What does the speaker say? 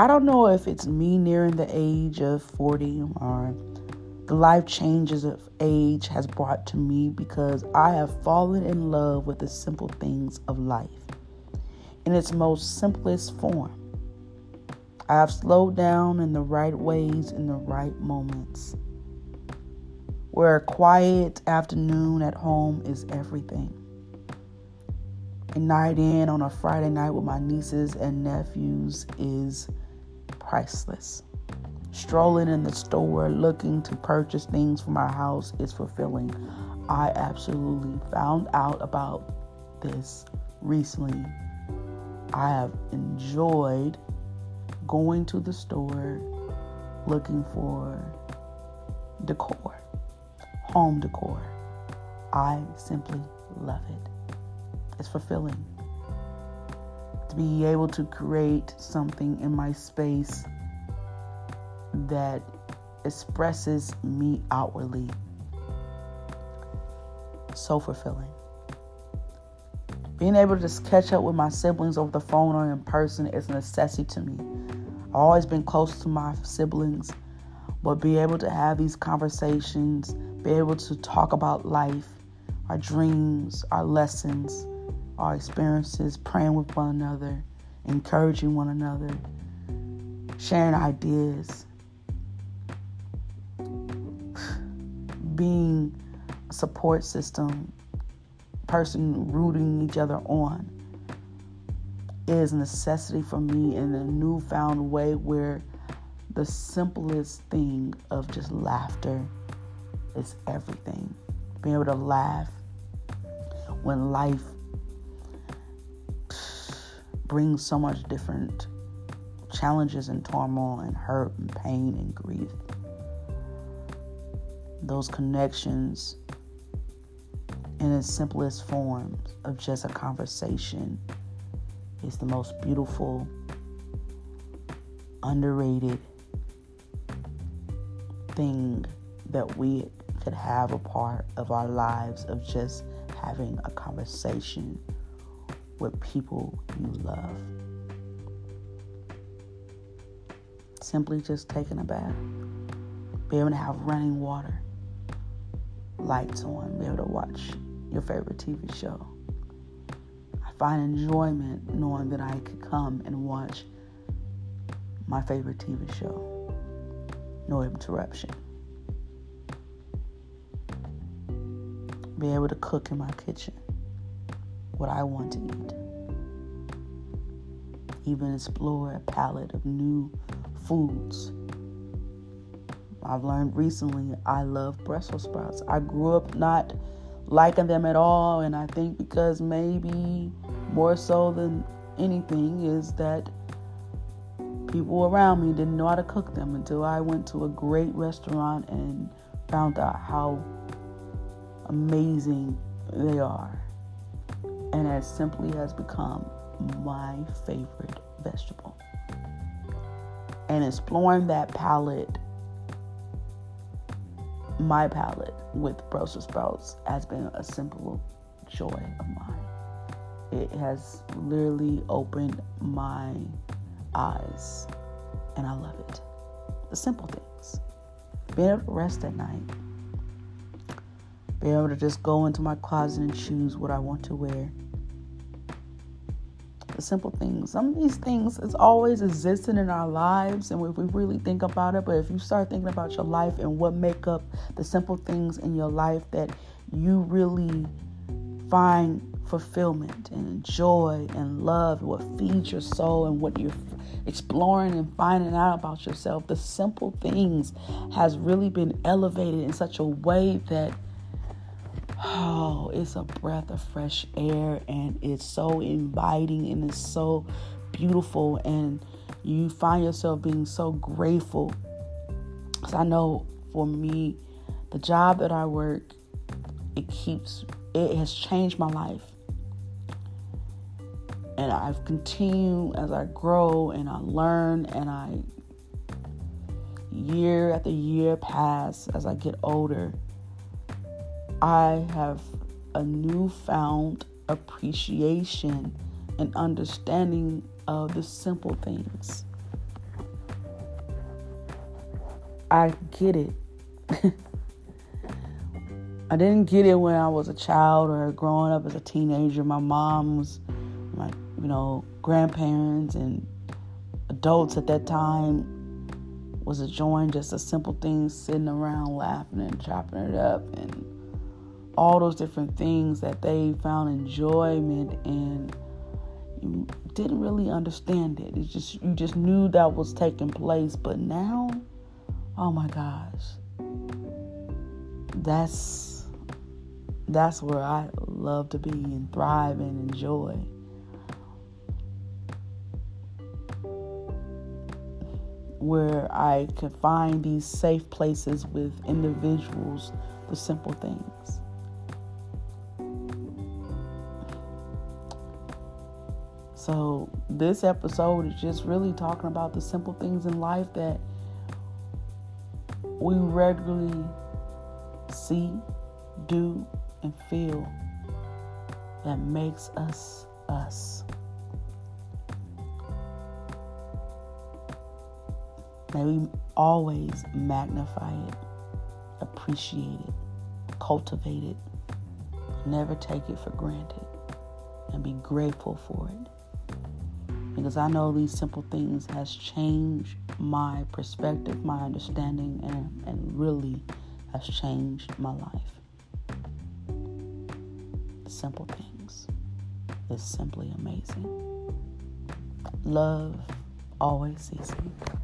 I don't know if it's me nearing the age of 40 or the life changes of age has brought to me because I have fallen in love with the simple things of life in its most simplest form. I have slowed down in the right ways in the right moments. Where a quiet afternoon at home is everything. A night in on a Friday night with my nieces and nephews is priceless. Strolling in the store looking to purchase things for my house is fulfilling. I absolutely found out about this recently. I have enjoyed going to the store looking for decor, home decor. I simply love it. It's fulfilling to be able to create something in my space that expresses me outwardly. So fulfilling. Being able to just catch up with my siblings over the phone or in person is a necessity to me. I've always been close to my siblings, but be able to have these conversations, be able to talk about life, our dreams, our lessons, our experiences, praying with one another, encouraging one another, sharing ideas, being a support system, person rooting each other on is a necessity for me in a newfound way where the simplest thing of just laughter is everything. Being able to laugh when life brings so much different challenges and turmoil and hurt and pain and grief. Those connections in its simplest forms of just a conversation is the most beautiful, underrated thing that we could have a part of our lives of just having a conversation with people you love. Simply just taking a bath. Be able to have running water, lights on, be able to watch your favorite TV show. I find enjoyment knowing that I could come and watch my favorite TV show. No interruption. Be able to cook in my kitchen what I want to eat. Even explore a palette of new foods. I've learned recently I love Brussels sprouts. I grew up not liking them at all, and I think because maybe more so than anything is that people around me didn't know how to cook them until I went to a great restaurant and found out how amazing they are and it simply has become my favorite vegetable. And exploring that palate, my palate with Brussels sprouts has been a simple joy of mine. It has literally opened my eyes, and I love it. The simple things. Being able to rest at night. Being able to just go into my closet and choose what I want to wear the simple things. Some of these things is always existing in our lives, and if we really think about it, but if you start thinking about your life and what make up the simple things in your life that you really find fulfillment and joy and love, what feeds your soul and what you're exploring and finding out about yourself, the simple things has really been elevated in such a way that oh, it's a breath of fresh air and it's so inviting and it's so beautiful and you find yourself being so grateful. Cause I know for me, the job that I work, it keeps it has changed my life. And I've continued as I grow and I learn and I year after year pass as I get older I have a newfound appreciation and understanding of the simple things. I get it. I didn't get it when I was a child or growing up as a teenager. My mom's, my you know, grandparents and adults at that time was enjoying just a simple things, sitting around laughing and chopping it up and all those different things that they found enjoyment in you didn't really understand it. It's just you just knew that was taking place, but now, oh my gosh. That's that's where I love to be and thrive and enjoy. Where I can find these safe places with individuals, the simple things. So, this episode is just really talking about the simple things in life that we regularly see, do, and feel that makes us us. May we always magnify it, appreciate it, cultivate it, never take it for granted, and be grateful for it because I know these simple things has changed my perspective, my understanding, and, and really has changed my life. Simple things is simply amazing. Love always sees me.